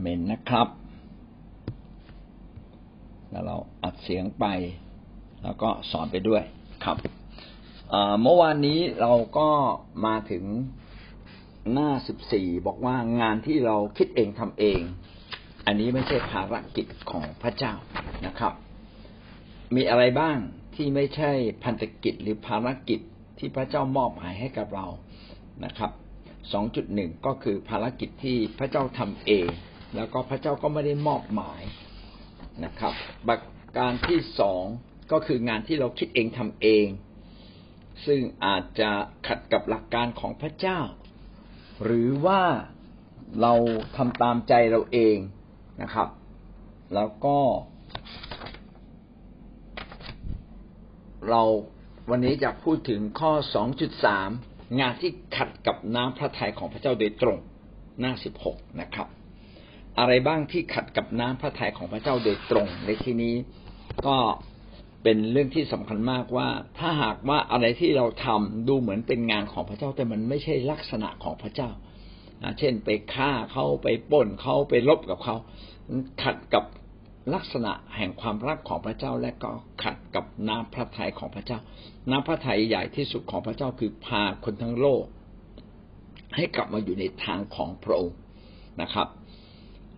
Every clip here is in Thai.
เมนนะครับ แล้วเราอัดเสียงไป แล้วก็สอนไปด้วยครับเมื่อวานนี้เราก็มาถึงหน้าสิบสี่บอกว่างานที่เราคิดเองทำเอง อันนี้ไม่ใช่ภารกิจของพระเจ้านะครับ มีอะไรบ้างที่ไม่ใช่พันธกิจหรือภารกิจที่พระเจ้ามอบหมายให้กับเรานะครับสองจุดหนึ่งก็คือภารกิจที่พระเจ้าทำเอง แล้วก็พระเจ้าก็ไม่ได้มอบหมายนะครับประการที่สองก็คืองานที่เราคิดเองทำเอง ซึ่งอาจจะขัดกับหลักการของพระเจ้า หรือว่าเราทำตามใจเราเองนะครับ แล้วก็ เราวันนี้จะพูดถึงข้อสองจุดสามงานที่ขัดกับน้ำพระทัยของพระเจ้าโดยตรงหน้าสิบหกนะครับ อะไรบ้างที่ขัดกับน้ำพระทัยของพระเจ้าโดยตรง ในที่นี้ก็เป็นเรื่องที่สำคัญมากว่า ถ้าหากว่าอะไรที่เราทำดูเหมือนเป็นงานของพระเจ้าแต่มันไม่ใช่ลักษณะของพระเจ้าเช่นไปฆ่าเขาไปป้นเขาไปลบกับเขาขัดกับลักษณะแห่งความรักของพระเจ้าและก็ขัดกับน้ำพระทัยของพระเจ้า น้ำพระทัยใหญ่ที่สุดของพระเจ้าคือพาคนทั้งโลก ให้กลับมาอยู่ในทางของพระองค์นะครับ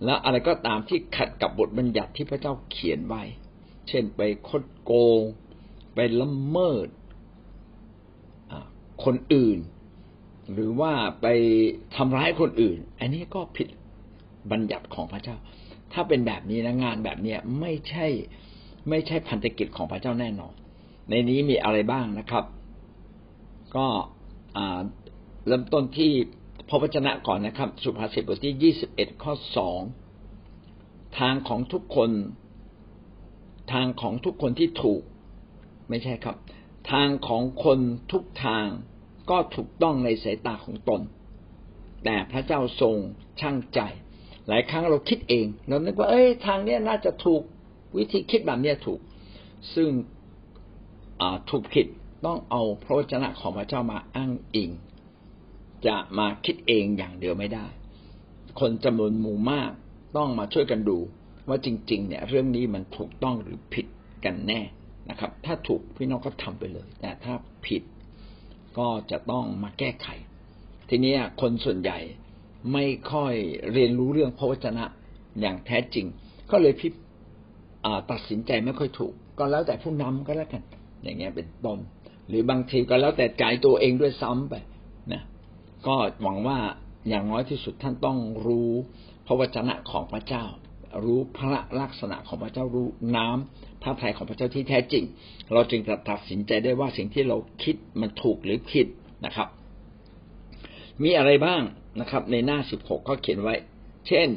และอะไรก็ตามที่ขัดกับบทบัญญัติที่พระเจ้าเขียนไว้ เช่นไปคดโกง ไปละเมิดคนอื่น หรือว่าไปทำร้ายคนอื่น อันนี้ก็ผิดบัญญัติของพระเจ้า ถ้าเป็นแบบนี้นะงานแบบเนี้ยไม่ใช่ไม่ใช่พันธกิจของพระเจ้าแน่นอน ในนี้มีอะไรบ้างนะครับ ก็เริ่มต้นที่ พระวจนะก่อนนะครับ สุภาษิตบทที่ยี่สิบเอ็ดข้อสองทางของทุกคน ทางของทุกคนที่ถูก ไม่ใช่ครับ ทางของคนทุกทางก็ถูกต้องในสายตาของตน แต่พระเจ้าทรงช่างใจ หลายครั้งเราคิดเอง เรานึกว่า เอ้ย ทางเนี้ยน่าจะถูกวิธีคิดแบบเนี้ยถูก ซึ่งถูกผิดต้องเอาพระวจนะของพระเจ้ามาอ้างอิง จะมาคิดเองอย่างเดียวไม่ได้ คนจำนวนหมู่มากต้องมาช่วยกันดู ว่าจริง ๆ เนี่ย เรื่องนี้มันถูกต้องหรือผิดกันแน่นะครับ ถ้าถูกพี่น้องก็ทำไปเลย แต่ถ้าผิดก็จะต้องมาแก้ไข ทีนี้คนส่วนใหญ่ไม่ค่อยเรียนรู้เรื่องพระวจนะอย่างแท้จริง ก็เลยพิตัดสินใจไม่ค่อยถูก ก็แล้วแต่ผู้นำก็แล้วกัน อย่างเงี้ยเป็นต้นหรือบางทีก็แล้วแต่ใจตัวเองด้วยซ้ำไปนะ ก็หวังว่าอย่างน้อยที่สุดท่านต้องรู้พระวจนะของพระเจ้า รู้พระลักษณะของพระเจ้ารู้น้ำพระทัยของพระเจ้าที่แท้จริง เราจึงจะตัดสินใจได้ว่าสิ่งที่เราคิดมันถูกหรือผิดนะครับ มีอะไรบ้างนะครับ ในหน้าสิบหกก็เขียนไว้ เช่น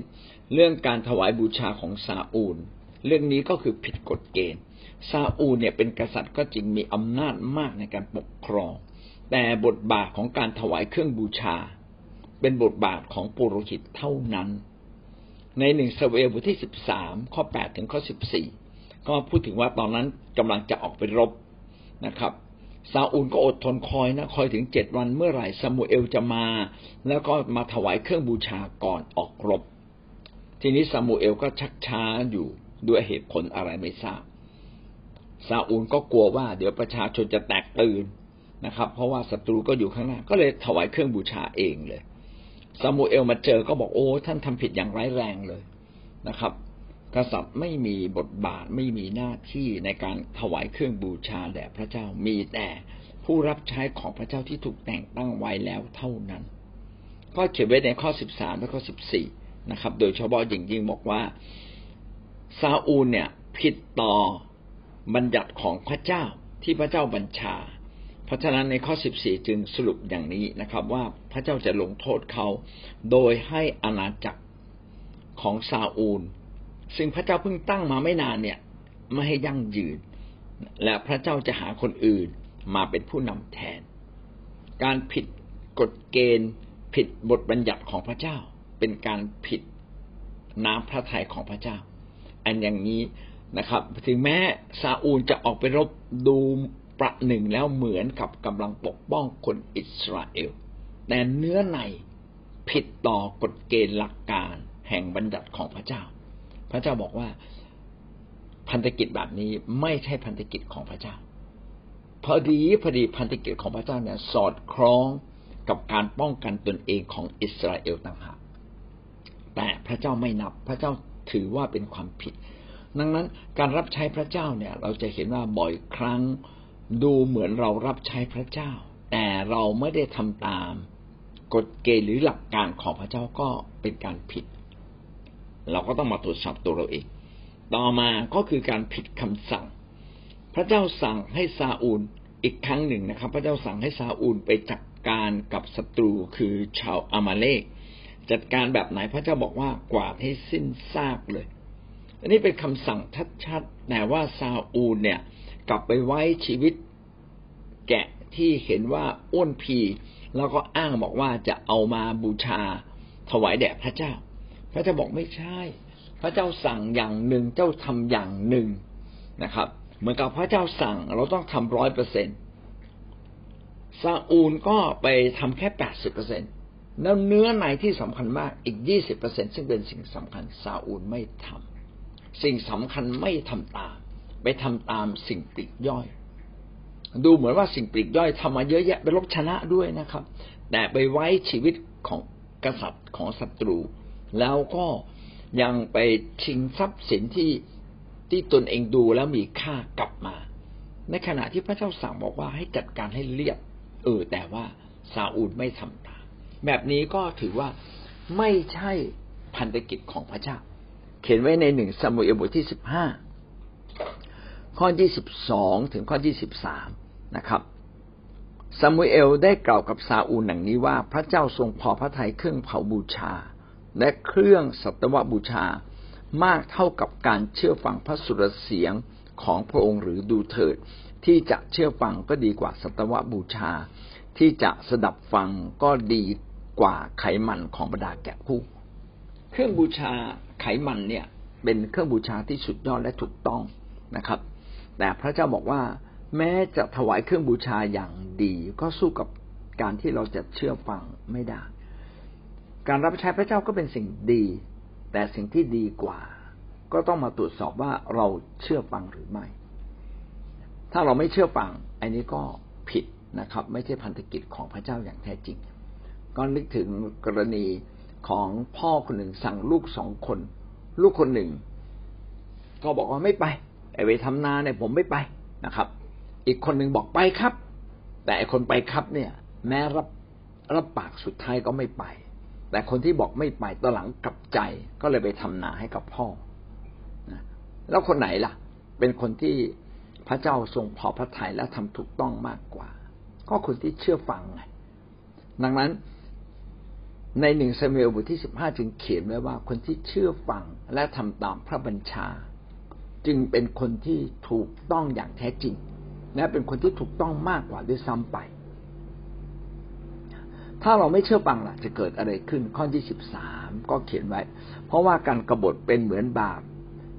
เรื่องการถวายบูชาของซาอูล เรื่องนี้ก็คือผิดกฎเกณฑ์ซาอูลเนี่ยเป็นกษัตริย์ก็จริงมีอำนาจมากในการปกครอง แต่บทบาทของการถวายเครื่องบูชา เป็นบทบาทของปุโรหิตเท่านั้น ในหนึ่งสเวลบทที่สิบสามข้อแปดถึงข้อสิบสี่ก็พูดถึงว่าตอนนั้นกำลังจะออกไปรบนะครับซาอูลก็อดทนคอยนะคอยถึงเจ็ดวันเมื่อไหร่ซามูเอลจะมา แล้วก็มาถวายเครื่องบูชาก่อนออกรบ ทีนี้ซามูเอลก็ชักช้าอยู่ด้วยเหตุผลอะไรไม่ทราบซาอูลก็กลัวว่าเดี๋ยวประชาชนจะแตกตื่น นะครับ เพราะว่าศัตรูก็อยู่ข้างหน้า ก็เลยถวายเครื่องบูชาเองเลยซามูเอลมาเจอก็บอกโอ้ท่านทำผิดอย่างร้ายแรงเลยนะครับ กษัตริย์ไม่มีบทบาทไม่มีหน้าที่ในการถวายเครื่องบูชาแด่พระเจ้ามีแต่ผู้รับใช้ของพระเจ้าที่ถูกแต่งตั้งไว้แล้วเท่านั้น ก็เขียนไว้ในข้อสิบสามและข้อสิบสี่นะครับ โดยเฉพาะอย่างยิ่งบอกว่าซาอูลเนี่ยผิดต่อบัญญัติของพระเจ้าที่พระเจ้าบัญชา เพราะฉะนั้นในข้อสิบสี่จึงสรุปอย่างนี้นะครับ ว่าพระเจ้าจะลงโทษเขา โดยให้อาณาจักรของซาอูล ซึ่งพระเจ้าเพิ่งตั้งมาไม่นานเนี่ยไม่ให้ยั่งยืน และพระเจ้าจะหาคนอื่นมาเป็นผู้นำแทน การผิดกฎเกณฑ์ ผิดบทบัญญัติของพระเจ้า เป็นการผิดน้ำพระทัยของพระเจ้า อันอย่างนี้นะครับ ถึงแม้ซาอูลจะออกไปรบดู ประหนึ่งแล้วเหมือนกับกำลังปกป้องคนอิสราเอล แต่เนื้อในผิดต่อกฎเกณฑ์หลักการแห่งบัญญัติของพระเจ้า พระเจ้าบอกว่าพันธกิจแบบนี้ไม่ใช่พันธกิจของพระเจ้า พอดีพอดีพันธกิจของพระเจ้าเนี่ยสอดคล้องกับการป้องกันตนเองของอิสราเอลต่างหากแต่พระเจ้าไม่นับพระเจ้าถือว่าเป็นความผิด ดังนั้นการรับใช้พระเจ้าเนี่ย เราจะเห็นว่าบ่อยครั้ง ดูเหมือนเรารับใช้พระเจ้า แต่เราไม่ได้ทำตามกฎเกณฑ์หรือหลักการของพระเจ้าก็เป็นการผิด เราก็ต้องมาตรวจสอบตัวเราเอง ต่อมาก็คือการผิดคำสั่ง พระเจ้าสั่งให้ซาอูลอีกครั้งหนึ่งนะครับ พระเจ้าสั่งให้ซาอูลไปจัดการกับศัตรูคือชาวอามาเลกจัดการแบบไหนพระเจ้าบอกว่ากวาดให้สิ้นซากเลย อันนี้เป็นคำสั่งชัดๆแต่ว่าซาอูลเนี่ย กลับไปไว้ชีวิต แกะที่เห็นว่าอ้วนพีแล้วก็อ้างบอกว่าจะเอามาบูชาถวายแด่พระเจ้า พระเจ้าบอกไม่ใช่ พระเจ้าสั่งอย่างหนึ่งเจ้าทำอย่างหนึ่งนะครับ เหมือนกับพระเจ้าสั่งเราต้องทำร้อยเปอร์เซ็นต์ซาอูลก็ไปทำแค่แปดสิบเปอร์เซ็นต์แล้วเนื้อในที่สำคัญมากอีกยี่สิบเปอร์เซ็นซึ่งเป็นสิ่งสำคัญซาอูลไม่ทำสิ่งสำคัญไม่ทำตาม ไปทำตามสิ่งปลีกย่อย ดูเหมือนว่าสิ่งปลีกย่อยทำมาเยอะแยะไปลบชนะด้วยนะครับ แต่ไปไว้ชีวิตของกษัตริย์ของศัตรู แล้วก็ยังไปชิงทรัพย์สินที่ที่ตนเองดูแล้วมีค่ากลับมา ในขณะที่พระเจ้าสั่งบอกว่าให้จัดการให้เรียบ เออ แต่ว่าซาอูลไม่ทำตามแบบนี้ก็ถือว่าไม่ใช่พันธกิจของพระเจ้า เขียนไว้ในหนึ่งสมุเอลบทที่สิบห้า ข้อที่สิบสองถึงข้อที่สิบสามนะครับซามูเอลได้กล่าวกับซาอูลหนังนี้ว่าพระเจ้าทรงพอพระทัยเครื่องเผาบูชา และเครื่องสัตวบูชามากเท่ากับการเชื่อฟังพระสุรเสียงของพระองค์หรือดูเถิด ที่จะเชื่อฟังก็ดีกว่าสัตวบูชา ที่จะสดับฟังก็ดีกว่าไขมันของบรรดาแกะผู้เครื่องบูชาไขมันเนี่ยเป็นเครื่องบูชาที่สุดยอดและถูกต้องนะครับ แต่พระเจ้าบอกว่า แม้จะถวายเครื่องบูชาอย่างดี ก็สู้กับการที่เราจะเชื่อฟังไม่ได้ การรับใช้พระเจ้าก็เป็นสิ่งดี แต่สิ่งที่ดีกว่า ก็ต้องมาตรวจสอบว่าเราเชื่อฟังหรือไม่ ถ้าเราไม่เชื่อฟัง อันนี้ก็ผิดนะครับ ไม่ใช่พันธกิจของพระเจ้าอย่างแท้จริง ก็นึกถึงกรณีของพ่อคนหนึ่งสั่งลูกสองคน ลูกคนหนึ่ง ก็บอกว่าไม่ไป ไอ้ไปทำนาเนี่ยผมไม่ไปนะครับ อีกคนหนึ่งบอกไปครับ แต่ไอ้คนไปครับเนี่ย แม้รับรับปากสุดท้ายก็ไม่ไป แต่คนที่บอกไม่ไปตอนหลังกลับใจก็เลยไปทำนาให้กับพ่อแล้วคนไหนล่ะ เป็นคนที่พระเจ้าทรงพอพระทัยและทำถูกต้องมากกว่า ก็คนที่เชื่อฟังไงดังนั้นในหนึ่งซามูเอลบทที่สิบห้าจึงเขียนไว้ว่าคนที่เชื่อฟังและทำตามพระบัญชา จึงเป็นคนที่ถูกต้องอย่างแท้จริง และเป็นคนที่ถูกต้องมากกว่าด้วยซ้ำไป ถ้าเราไม่เชื่อฟังล่ะ จะเกิดอะไรขึ้นข้อที่สิบสามก็เขียนไว้ เพราะว่าการกรบฏเป็นเหมือนบาป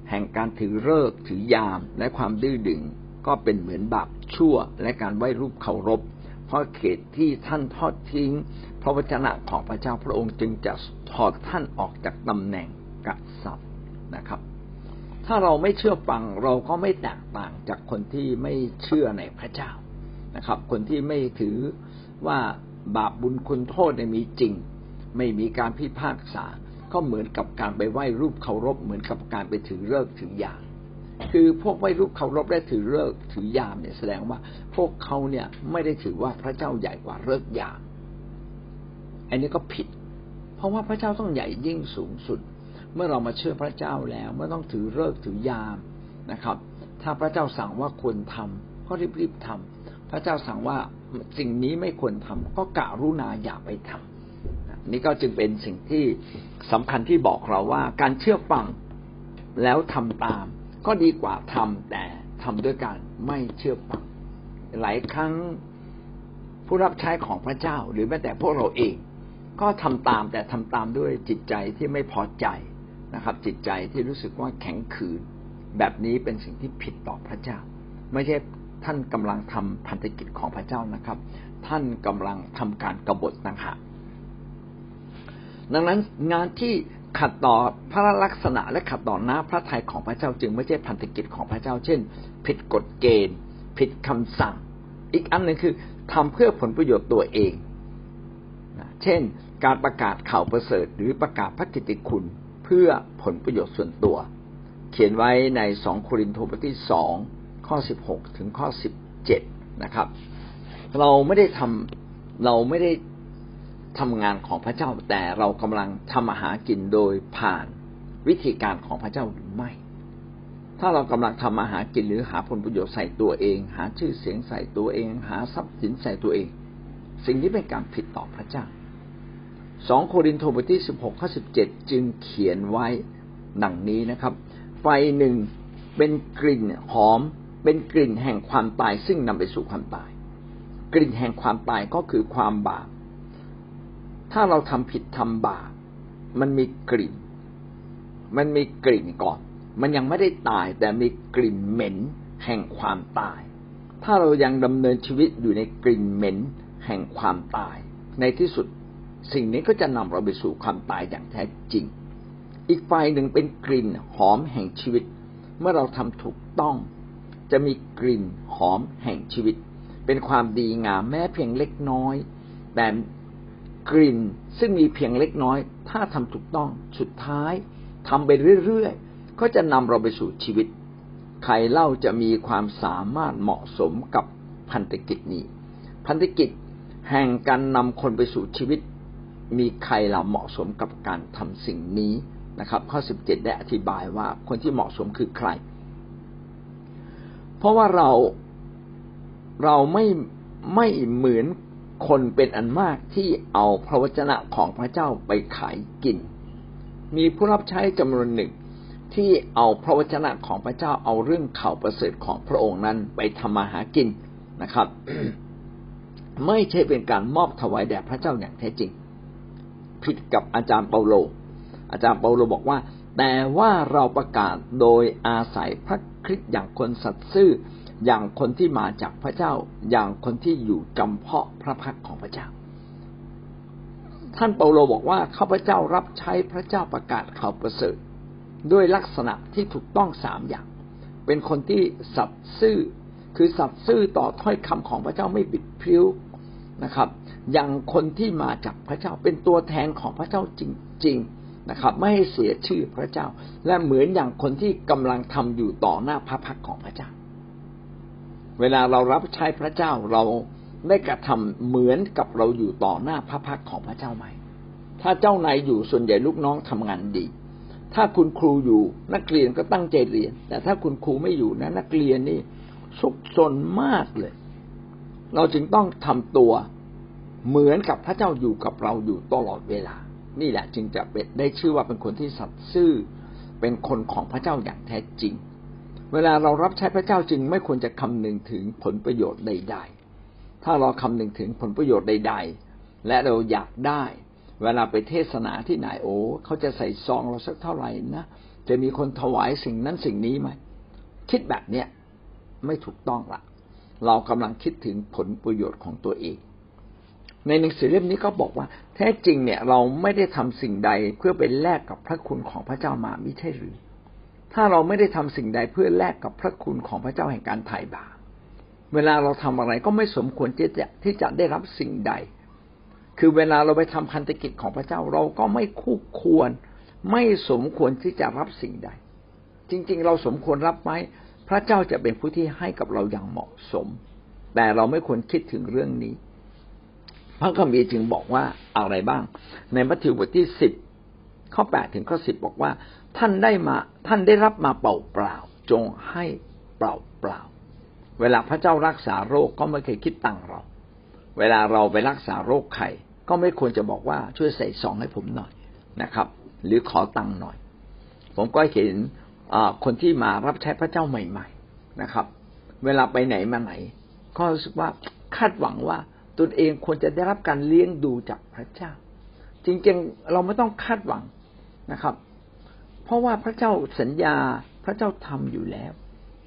แห่งการถือเลิกถือยามและความดื้อดึง ก็เป็นเหมือนบาปชั่วและการไหว้รูปเคารพ เพราะเขตที่ท่านทอดทิ้ง พระวจนะของพระเจ้าพระองค์จึงจะถอดท่านออกจากตำแหน่งกษัตริย์นะครับ ถ้าเราไม่เชื่อฟังเราก็ไม่แตกต่างจากคนที่ไม่เชื่อในพระเจ้านะครับ คนที่ไม่ถือว่าบาปบุญคุณโทษมีจริง ไม่มีการพิพากษา ก็เหมือนกับการไปไหว้รูปเคารพ เหมือนกับการไปถือเลิกถือยามคือพวกไหว้รูปเคารพและถือเลิกถือยามเนี่ยแสดงว่า พวกเขาเนี่ยไม่ได้ถือว่าพระเจ้าใหญ่กว่าเลิกยาม อันนี้ก็ผิด เพราะว่าพระเจ้าต้องใหญ่ยิ่งสูงสุด เมื่อเรามาเชื่อพระเจ้าแล้วเมื่อต้องถือเลิกถือยามนะครับ ถ้าพระเจ้าสั่งว่าควรทำก็รีบๆทำพระเจ้าสั่งว่าสิ่งนี้ไม่ควรทำก็กะรุณาอย่าไปทำนี่ก็จึงเป็นสิ่งที่สำคัญที่บอกเราว่า การเชื่อฟังแล้วทำตาม ก็ดีกว่าทำแต่ทำด้วยการไม่เชื่อฟัง หลายครั้งผู้รับใช้ของพระเจ้า หรือแม้แต่พวกเราเอง ก็ทำตามแต่ทำตามด้วยจิตใจที่ไม่พอใจ นะครับ จิตใจที่รู้สึกว่าแข็งขืน แบบนี้เป็นสิ่งที่ผิดต่อพระเจ้า ไม่ใช่ท่านกำลังทำพันธกิจของพระเจ้านะครับ ท่านกำลังทำการกรบฏต่างหากดังนั้นงานที่ขัดต่อพระลักษณะและขัดต่อหน้าพระทัยของพระเจ้าจึงไม่ใช่พันธกิจของพระเจ้า เช่น ผิดกฎเกณฑ์ ผิดคำสั่ง อีกอันหนึ่งคือทำเพื่อผลประโยชน์ตัวเอง เช่น การประกาศข่าวประเสริฐหรือประกาศพระกิตติคุณ พื่อผลประโยชน์ส่วนตัว เขียนไว้ในสองโครินธ์บทที่สองข้อสิบหกถึงข้อสิบเจ็ดนะครับ เราไม่ได้ทำเราไม่ได้ทำงานของพระเจ้าแต่เรากำลังทำอาหากินโดยผ่านวิธีการของพระเจ้าหรือไม่ ถ้าเรากำลังทำอาหากินหรือหาผลประโยชน์ใส่ตัวเอง หาชื่อเสียงใส่ตัวเอง หาทรัพย์สินใส่ตัวเอง สิ่งนี้เป็นการผิดต่อพระเจ้า สองโครินธ์บทที่สิบหกข้อสิบเจ็ดจึงเขียนไว้ดังนี้นะครับ ไฟหนึ่งเป็นกลิ่นหอม เป็นกลิ่นแห่งความตายซึ่งนำไปสู่ความตาย กลิ่นแห่งความตายก็คือความบาปถ้าเราทำผิดทำบาปมันมีกลิ่น มันมีกลิ่นก่อน มันยังไม่ได้ตายแต่มีกลิ่นเหม็นแห่งความตาย ถ้าเรายังดำเนินชีวิตอยู่ในกลิ่นเหม็นแห่งความตาย ในที่สุด สิ่งนี้ก็จะนำเราไปสู่ความตายอย่างแท้จริง อีกฝ่ายหนึ่งเป็นกลิ่นหอมแห่งชีวิต เมื่อเราทำถูกต้อง จะมีกลิ่นหอมแห่งชีวิต เป็นความดีงามแม้เพียงเล็กน้อย แต่กลิ่นซึ่งมีเพียงเล็กน้อย ถ้าทำถูกต้องสุดท้ายทำไปเรื่อยๆก็จะนำเราไปสู่ชีวิต ใครเล่าจะมีความสามารถเหมาะสมกับพันธกิจนี้ พันธกิจแห่งการนำคนไปสู่ชีวิต มีใครเราเหมาะสมกับการทำสิ่งนี้นะครับ ข้อสิบเจ็ดได้อธิบายว่าคนที่เหมาะสมคือใคร เพราะว่าเราเราไม่ไม่เหมือนคนเป็นอันมากที่เอาพระวจนะของพระเจ้าไปขายกิน มีผู้รับใช้จำนวนหนึ่งที่เอาพระวจนะของพระเจ้าเอาเรื่องข่าวประเสริฐของพระองค์นั้นไปทำมาหากินนะครับ ไม่ใช่เป็นการมอบถวายแด่พระเจ้าอย่างแท้จริง ผิดกับอาจารย์เปาโล อาจารย์เปาโลบอกว่า แต่ว่าเราประกาศโดยอาศัยพระคริสต์อย่างคนสัตย์ซื่อ อย่างคนที่มาจากพระเจ้า อย่างคนที่อยู่จำเพาะพระพักของพระเจ้า ท่านเปาโลบอกว่าข้าพเจ้ารับใช้พระเจ้าประกาศข่าวประเสริฐด้วยลักษณะที่ถูกต้องสามอย่าง เป็นคนที่สัตย์ซื่อ คือสัตย์ซื่อต่อถ้อยคำของพระเจ้าไม่บิดพลิ้วนะครับ อย่างคนที่มาจากพระเจ้าเป็นตัวแทนของพระเจ้าจริง ๆนะครับ ไม่ให้เสียชื่อพระเจ้า และเหมือนอย่างคนที่กำลังทำอยู่ต่อหน้าพระพักของพระเจ้า เวลาเรารับใช้พระเจ้าเราได้กระทำเหมือนกับเราอยู่ต่อหน้าพระพักของพระเจ้าไหมถ้าเจ้านายอยู่ส่วนใหญ่ลูกน้องทำงานดี ถ้าคุณครูอยู่นักเรียนก็ตั้งใจเรียน แต่ถ้าคุณครูไม่อยู่นะนักเรียนนี่สุกสนมากเลย เราจึงต้องทำตัว เหมือนกับพระเจ้าอยู่กับเราอยู่ตลอดเวลา นี่แหละจึงจะเป็นได้ชื่อว่าเป็นคนที่สัตย์ซื่อ เป็นคนของพระเจ้าอย่างแท้จริง เวลาเรารับใช้พระเจ้าจึงไม่ควรจะคำนึงถึงผลประโยชน์ใด ๆ ถ้าเราคำนึงถึงผลประโยชน์ใด ๆ และเราอยากได้ เวลาไปเทศนาที่ไหนโอ้เขาจะใส่ซองเราสักเท่าไหร่นะจะมีคนถวายสิ่งนั้นสิ่งนี้ไหมคิดแบบเนี้ยไม่ถูกต้องละเรากำลังคิดถึงผลประโยชน์ของตัวเอง ในหนังสือเล่มนี้ก็บอกว่า แท้จริงเนี่ยเราไม่ได้ทำสิ่งใดเพื่อไปแลกกับพระคุณของพระเจ้ามาไม่ใช่หรือ ถ้าเราไม่ได้ทำสิ่งใดเพื่อแลกกับพระคุณของพระเจ้าแห่งการไถ่บาปเวลาเราทำอะไรก็ไม่สมควรที่จะที่จะได้รับสิ่งใด คือเวลาเราไปทำพันธกิจของพระเจ้าเราก็ไม่คู่ควร ไม่สมควรที่จะรับสิ่งใด จริง ๆ เราสมควรรับไหมพระเจ้าจะเป็นผู้ที่ให้กับเราอย่างเหมาะสม แต่เราไม่ควรคิดถึงเรื่องนี้ พระคัมภีร์จึงบอกว่าอะไรบ้าง ในมัทธิวบทที่สิบข้อแปดถึงข้อสิบบอกว่า ท่านได้มาท่านได้รับมาเปล่าเปล่าจงให้เปล่าเปล่า เวลาพระเจ้ารักษาโรคก็ไม่เคยคิดตังเรา เวลาเราไปรักษาโรคไข้ก็ไม่ควรจะบอกว่าช่วยใส่ซองให้ผมหน่อยนะครับ หรือขอตังค์หน่อย ผมก็เห็นคนที่มารับใช้พระเจ้าใหม่ ๆนะครับ เวลาไปไหนมาไหน ก็รู้สึกว่าคาดหวังว่า ตนเองควรจะได้รับการเลี้ยงดูจากพระเจ้า จริงๆ เราไม่ต้องคาดหวังนะครับ เพราะว่าพระเจ้าสัญญาพระเจ้าทำอยู่แล้ว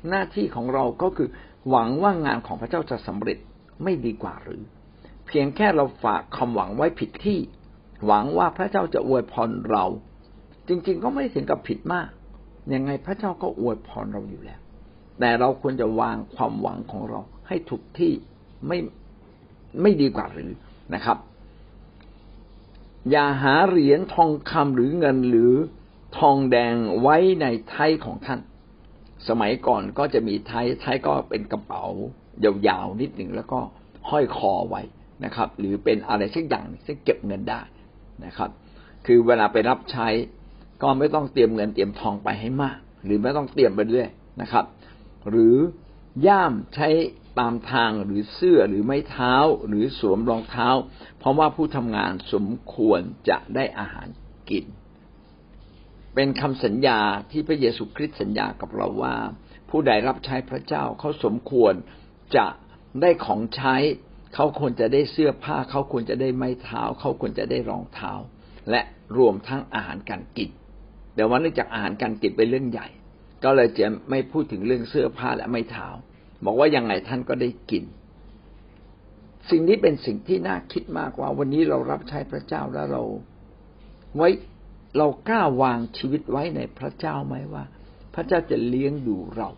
หน้าที่ของเราก็คือหวังว่างานของพระเจ้าจะสำเร็จไม่ดีกว่าหรือ เพียงแค่เราฝากความหวังไว้ผิดที่ หวังว่าพระเจ้าจะอวยพรเรา จริงๆ ก็ไม่ถึงกับผิดมาก ยังไงพระเจ้าก็อวยพรเราอยู่แล้ว แต่เราควรจะวางความหวังของเราให้ถูกที่ไม่ ไม่ดีกว่าหรือนะครับ อย่าหาเหรียญทองคำหรือเงินหรือทองแดงไว้ในไทยของท่าน สมัยก่อนก็จะมีไทยไทยก็เป็นกระเป๋ายาวๆนิดหนึ่งแล้วก็ห้อยคอไว้นะครับ หรือเป็นอะไรสักอย่างที่เก็บเงินได้นะครับ คือเวลาไปรับใช้ก็ไม่ต้องเตรียมเงินเตรียมทองไปให้มาก หรือไม่ต้องเตรียมไปเรื่อยนะครับ หรือย่ามใช้ ตามทางหรือเสื้อหรือไม้เท้าหรือสวมรองเท้า เพราะว่าผู้ทำงานสมควรจะได้อาหารกิน เป็นคำสัญญาที่พระเยซูคริสต์สัญญากับเราว่า ผู้ใดรับใช้พระเจ้าเขาสมควรจะได้ของใช้ เขาควรจะได้เสื้อผ้า เขาควรจะได้ไม้เท้า เขาควรจะได้รองเท้า และรวมทั้งอาหารการกินเดี๋ยววันนี้จากอาหารการกินเป็นเรื่องใหญ่ ก็เลยจะไม่พูดถึงเรื่องเสื้อผ้าและไม้เท้า บอกว่ายังไงท่านก็ได้กิน สิ่งนี้เป็นสิ่งที่น่าคิดมากว่า วันนี้เรารับใช้พระเจ้าแล้วเราไว้เรากล้าวางชีวิตไว้ในพระเจ้าไหมว่า พระเจ้าจะเลี้ยงดูเรา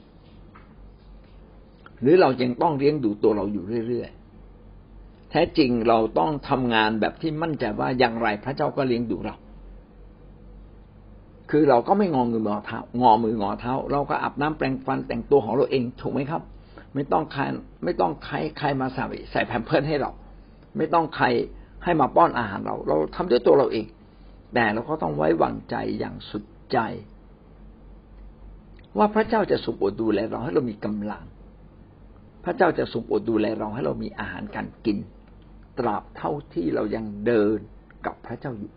หรือเรายังต้องเลี้ยงดูตัวเราอยู่เรื่อยๆแท้จริงเราต้องทำงานแบบที่มั่นใจว่าอย่างไรพระเจ้าก็เลี้ยงดูเรา คือเราก็ไม่งอมืองอเท้างอมืองอเท้า เราก็อาบน้ำแปรงฟันแต่งตัวของเราเองถูกไหมครับ ไม่ต้องใครไม่ต้องใครใครมาใส่ใส่แผ่นเพิร์ให้เรา ไม่ต้องใครให้มาป้อนอาหารเรา เราทำด้วยตัวเราเอง แต่เราก็ต้องไว้วางใจอย่างสุดใจ ว่าพระเจ้าจะสุขอดดูแลเราให้เรามีกำลัง พระเจ้าจะสุขอดดูแลเราให้เรามีอาหารการกิน ตราบเท่าที่เรายังเดินกับพระเจ้าอยู่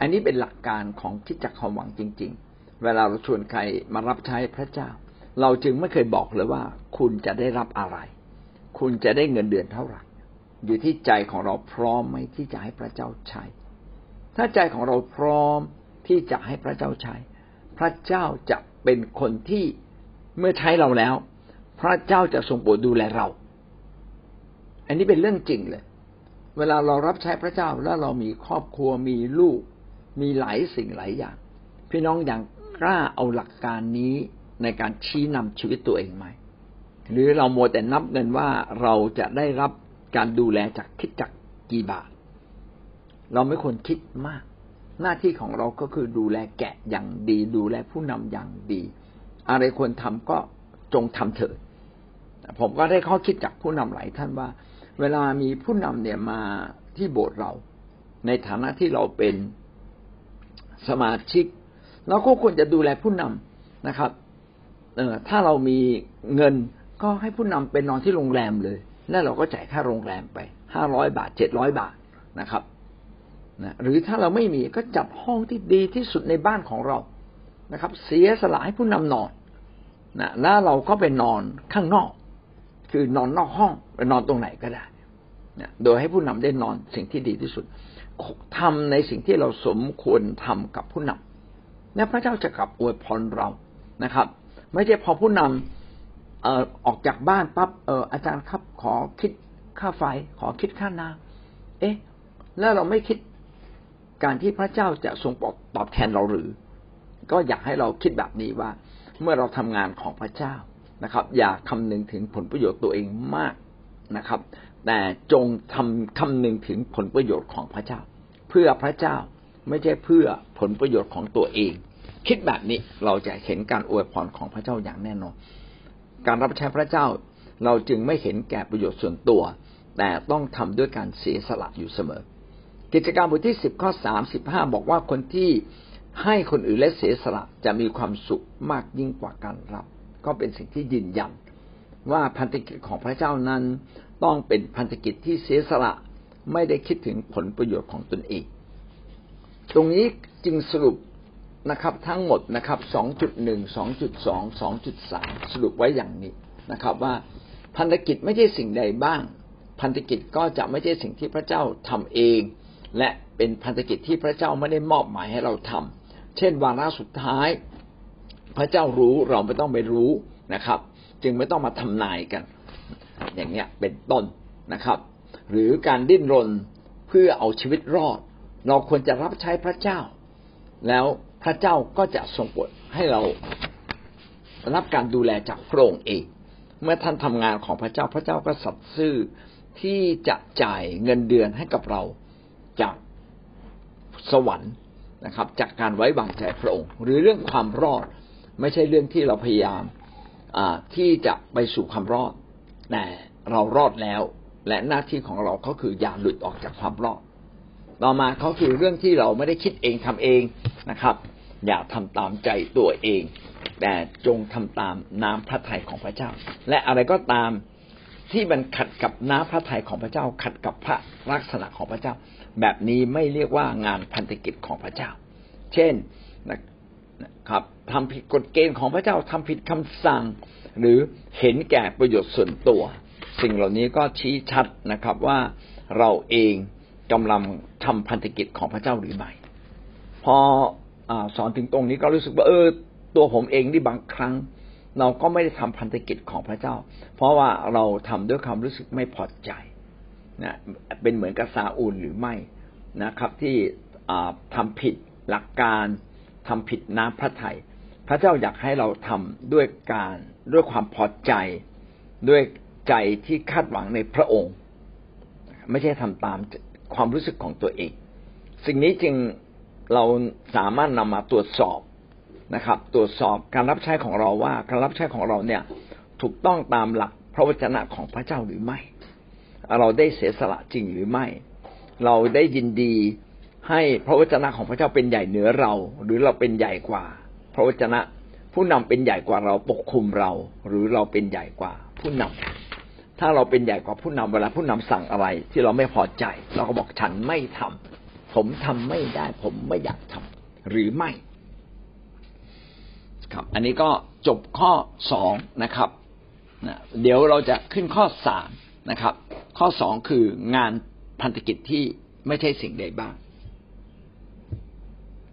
อันนี้เป็นหลักการของคิดจักความหวังจริง ๆ เวลาเราชวนใครมารับใช้พระเจ้า เราจึงไม่เคยบอกเลยว่า คุณจะได้รับอะไร คุณจะได้เงินเดือนเท่าไหร่อยู่ที่ใจของเราพร้อมไหมที่จะให้พระเจ้าใช้ ถ้าใจของเราพร้อมที่จะให้พระเจ้าใช้ พระเจ้าจะเป็นคนที่เมื่อใช้เราแล้ว พระเจ้าจะทรงโปรดดูแลเรา อันนี้เป็นเรื่องจริงเลย เวลาเรารับใช้พระเจ้าแล้วเรามีครอบครัวมีลูก มีหลายสิ่งหลายอย่าง พี่น้องอย่างกล้าเอาหลักการนี้ ในการชี้นำชีวิตตัวเองไหมหรือเราโมแต่นับเงินว่าเราจะได้รับการดูแลจากคิดจากกี่บาท เราไม่ควรคิดมาก หน้าที่ของเราก็คือดูแลแกะอย่างดี ดูแลผู้นำอย่างดี อะไรควรทำก็จงทำเถิดผมก็ได้ข้อคิดจากผู้นำหลายท่านว่า เวลามีผู้นำเนี่ยมาที่โบสถ์เรา ในฐานะที่เราเป็นสมาชิกเราก็ควรจะดูแลผู้นำนะครับ เออถ้าเรามีเงินก็ให้ผู้นำไปนอนที่โรงแรมเลย แล้วเราก็จ่ายค่าโรงแรมไปห้าร้อยบาทเจ็ดร้อยบาทนะครับนะหรือถ้าเราไม่มีก็จัดห้องที่ดีที่สุดในบ้านของเรานะครับ เสียสละให้ผู้นำนอนนะแล้วเราก็ไปนอนข้างนอก คือนอนนอกห้องไปนอนตรงไหนก็ได้นะโดยให้ผู้นำได้นอนสิ่งที่ดีที่สุดทำในสิ่งที่เราสมควรทำกับผู้นำและพระเจ้าจะกลับอวยพรเรานะครับ ไม่ใช่พอผู้นำเอ่อออกจากบ้านปั๊บเอออาจารย์ครับขอคิดค่าไฟ ขอคิดค่าน้ำเอ๊ะ แล้วเราไม่คิดการที่พระเจ้าจะทรงตอบแทนเราหรือ ก็อยากให้เราคิดแบบนี้ว่า เมื่อเราทำงานของพระเจ้านะครับ อย่าคำนึงถึงผลประโยชน์ตัวเองมากนะครับ แต่จงทำคำนึงถึงผลประโยชน์ของพระเจ้า เพื่อพระเจ้าไม่ใช่เพื่อผลประโยชน์ของตัวเอง คิดแบบนี้เราจะเห็นการอวยพรของพระเจ้าอย่างแน่นอน การรับใช้พระเจ้าเราจึงไม่เห็นแก่ประโยชน์ส่วนตัว แต่ต้องทำด้วยการเสียสละอยู่เสมอ กิจการมบทที่สิบข้อสามสิบห้าบอกว่าคนที่ให้คนอื่นและเสียสละจะมีความสุขมากยิ่งกว่าการรับ ก็เป็นสิ่งที่ยืนยันว่าพันธกิจของพระเจ้านั้น ต้องเป็นพันธกิจที่เสียสละไม่ได้คิดถึงผลประโยชน์ของตนเอง ตรงนี้จึงสรุป นะครับ ทั้งหมดนะครับสองจุดหนึ่งสองจุดสองสองจุดสามสรุปไว้อย่างนี้นะครับ ว่าพันธกิจไม่ใช่สิ่งใดบ้าง พันธกิจก็จะไม่ใช่สิ่งที่พระเจ้าทำเอง และเป็นพันธกิจที่พระเจ้าไม่ได้มอบหมายให้เราทำเช่นวาระสุดท้าย พระเจ้ารู้เราไม่ต้องไปรู้นะครับ จึงไม่ต้องมาทำนายกัน อย่างเนี้ยเป็นต้นนะครับ หรือการดิ้นรนเพื่อเอาชีวิตรอด เราควรจะรับใช้พระเจ้า แล้ว พระเจ้าก็จะทรงโปรดให้เรารับการดูแลจากพระองค์เอง เมื่อท่านทำงานของพระเจ้าพระเจ้าก็สัตย์ซื่อที่จะจ่ายเงินเดือนให้กับเราจากสวรรค์นะครับ จากการไว้วางใจพระองค์ หรือเรื่องความรอดไม่ใช่เรื่องที่เราพยายามที่จะไปสู่ความรอดแต่เรารอดแล้ว และหน้าที่ของเราก็คืออย่าหลุดออกจากความรอด ต่อมาเขาคือเรื่องที่เราไม่ได้คิดเองทำเองนะครับ อย่าทำตามใจตัวเอง แต่จงทำตามน้ำพระทัยของพระเจ้า และอะไรก็ตามที่มันขัดกับน้ำพระทัยของพระเจ้า ขัดกับพระลักษณะของพระเจ้า แบบนี้ไม่เรียกว่างานพันธกิจของพระเจ้า เช่นนะครับทำผิดกฎเกณฑ์ของพระเจ้าทำผิดคำสั่ง หรือเห็นแก่ประโยชน์ส่วนตัว สิ่งเหล่านี้ก็ชี้ชัดนะครับว่าเราเอง กำลังทำพันธกิจของพระเจ้าหรือไม่พออสอนถึงตรงนี้ก็รู้สึกว่าเออ ตัวผมเองที่บางครั้ง เราก็ไม่ได้ทำพันธกิจของพระเจ้า เพราะว่าเราทำด้วยความรู้สึกไม่พอใจนะเป็นเหมือนกับซาอูลหรือไม่นะครับ ที่ทำผิดหลักการทำผิดน้ำพระทยัยพระเจ้าอยากให้เราทำด้วยการด้วยความพอใจ ด้วยใจที่คาดหวังในพระองค์ ไม่ใช่ทำตาม ความรู้สึกของตัวเอง สิ่งนี้จึงเราสามารถนำมาตรวจสอบนะครับ ตรวจสอบการรับใช้ของเราว่าการรับใช้ของเราเนี่ยถูกต้องตามหลักพระวจนะของพระเจ้าหรือไม่ เราได้เสียสละจริงหรือไม่ เราได้ยินดีให้พระวจนะของพระเจ้าเป็นใหญ่เหนือเรา หรือเราเป็นใหญ่กว่า พระวจนะผู้นำเป็นใหญ่กว่าเราปกคุมเรา หรือเราเป็นใหญ่กว่าผู้นำ ถ้าเราเป็นใหญ่กว่าผู้นำเวลาผู้นำสั่งอะไร ที่เราไม่พอใจ เราก็บอกฉันไม่ทำผมทำไม่ได้ ผมไม่อยากทำหรือไม่ ครับ อันนี้ก็จบข้อสองนะครับเดี๋ยวเราจะขึ้นข้อสามนะครับ ข้อสองคืองานพันธกิจที่ไม่ใช่สิ่งใดบ้าง